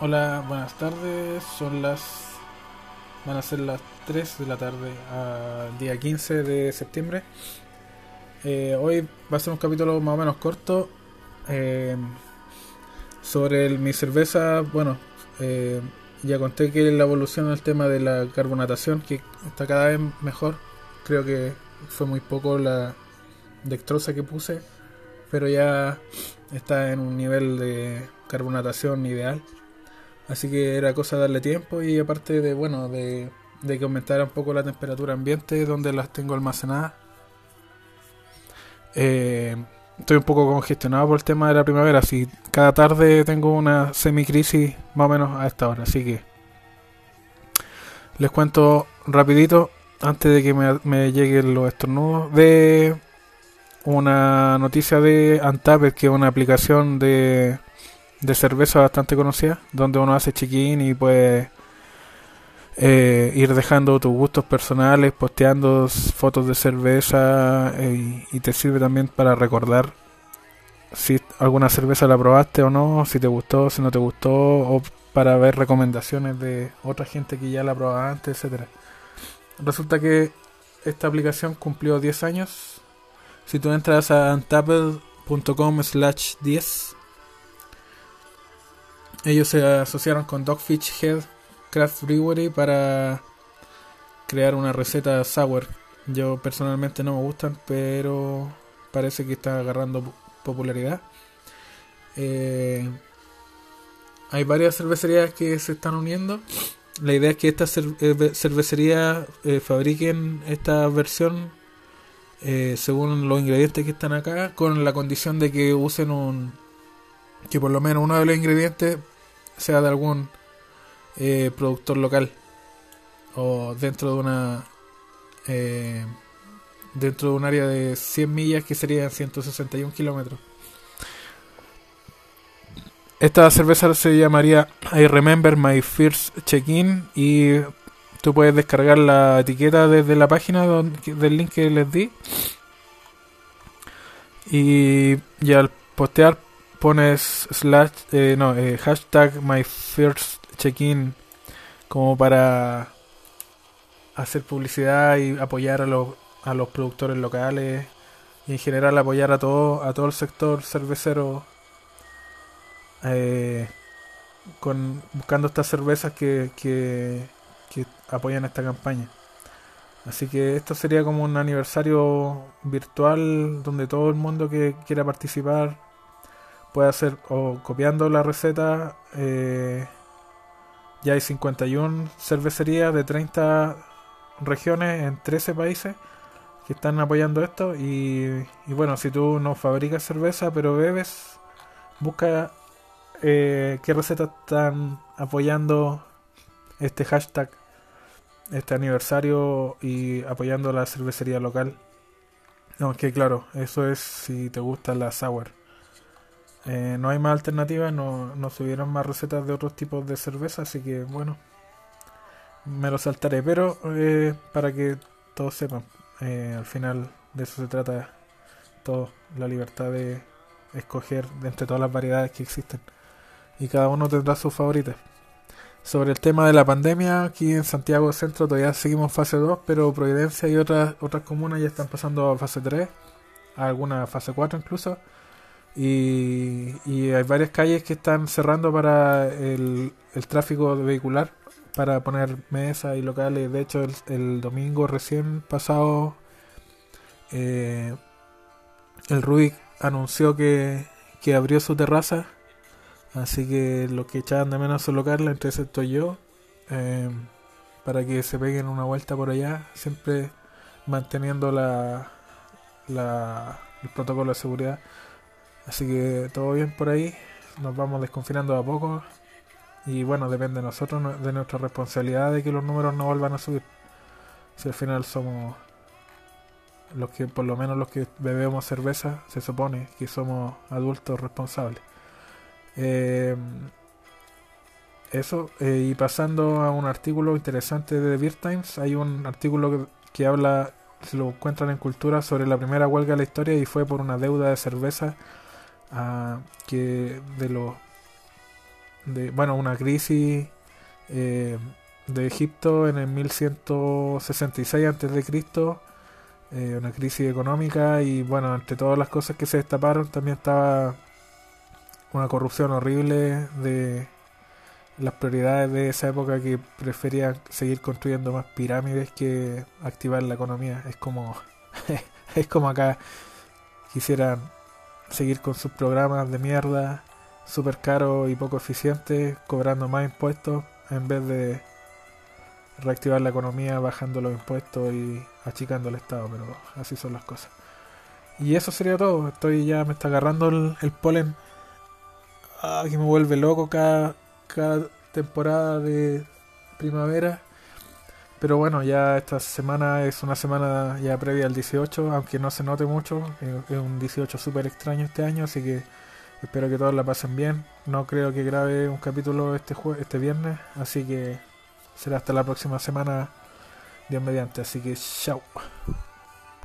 Hola, buenas tardes. Son las. Van a ser las 3 de la tarde, al día 15 de septiembre. Eh, hoy va a ser un capítulo más o menos corto. eh, sobre el- mi cerveza. Bueno, eh, ya conté que la evolución del tema de la carbonatación, que está cada vez mejor. Creo que fue muy poco la dextrosa que puse, pero ya está en un nivel de carbonatación ideal. Así que era cosa de darle tiempo y aparte de, bueno, de, de que aumentara un poco la temperatura ambiente donde las tengo almacenadas. Eh, estoy un poco congestionado por el tema de la primavera, así cada tarde tengo una semicrisis más o menos a esta hora, así que les cuento rapidito antes de que me, lleguen los estornudos de una noticia de Untapped, que es una aplicación de de cerveza bastante conocida, donde uno hace check-in y puede eh, ir dejando tus gustos personales, posteando fotos de cerveza eh, y te sirve también para recordar si alguna cerveza la probaste o no, si te gustó, si no te gustó, o para ver recomendaciones de otra gente que ya la probaba antes, etcétera. Resulta que esta aplicación cumplió 10 años. Si tú entras a untapped.com slash 10 ellos se asociaron con Dogfish Head Craft Brewery para crear una receta sour. Yo personalmente no me gustan, pero parece que está agarrando po- popularidad. Eh, hay varias cervecerías que se están uniendo. La idea es que estas eh, ve- cervecerías eh, fabriquen esta versión según los ingredientes que están acá, con la condición de que usen un que por lo menos uno de los ingredientes sea de algún eh, productor local o dentro de una eh, dentro de un área de 100 millas que serían 161 kilómetros. Esta cerveza se llamaría I Remember My First Check-in y tú puedes descargar la etiqueta desde la página don- del link que les di y, y al postear pones slash eh, no eh, hashtag my first check-in como para hacer publicidad y apoyar a los a los productores locales y en general apoyar a todo a todo el sector cervecero eh, con buscando estas cervezas que, que, que apoyan esta campaña. Así que esto sería como un aniversario virtual donde todo el mundo que quiera participar puede hacer o copiando la receta eh, ya hay 51 cervecerías de 30 regiones en 13 países que están apoyando esto y, bueno si tú no fabricas cerveza pero bebes busca eh, qué recetas están apoyando este hashtag este aniversario y apoyando la cervecería local. No que claro eso es si te gusta la sour eh, no hay más alternativas, no, no subieron más recetas de otros tipos de cerveza, así que bueno, me lo saltaré. Pero eh, para que todos sepan, eh, al final de eso se trata todo, la libertad de escoger entre todas las variedades que existen. Y cada uno tendrá sus favoritas. Sobre el tema de la pandemia, aquí en Santiago Centro todavía seguimos fase 2, pero Providencia y otras, otras comunas ya están pasando a fase 3, a alguna fase 4 incluso. Y, hay varias calles que están cerrando para el, tráfico vehicular, para poner mesas y locales. De hecho, el, domingo recién pasado, eh, el Rubik anunció que, que abrió su terraza. Así que los que echaban de menos su local, entre ese estoy yo, eh, para que se peguen una vuelta por allá, siempre manteniendo la, la, el protocolo de seguridad. Así que todo bien por ahí. Nos vamos desconfinando de a poco. Y bueno, depende de nosotros, no- de nuestra responsabilidad de que los números no vuelvan a subir. Si al final somos los que, por lo menos los que bebemos cerveza, se supone que somos adultos responsables. Eh, eso, eh, y pasando a un artículo interesante de The Beer Times, hay un artículo que habla, se lo encuentran en cultura, sobre la primera huelga de la historia y fue por una deuda de cerveza ah, que de los de bueno, una crisis eh, de Egipto en el 1166 a.C., eh, una crisis económica y bueno, entre todas las cosas que se destaparon también estaba una corrupción horrible de las prioridades de esa época que preferían seguir construyendo más pirámides que activar la economía. Es como es como acá quisieran seguir con sus programas de mierda, súper caros y poco eficientes, cobrando más impuestos en vez de reactivar la economía bajando los impuestos y achicando el Estado, pero así son las cosas. Y eso sería todo. Estoy ya, me está agarrando el, polen ah, que me vuelve loco cada, cada temporada de primavera. Pero bueno, ya esta semana es una semana ya previa al 18, aunque no se note mucho. Es un 18 súper extraño este año, así que espero que todos la pasen bien. No creo que grabe un capítulo este, este viernes, así que será hasta la próxima semana, Dios mediante. Así que chao.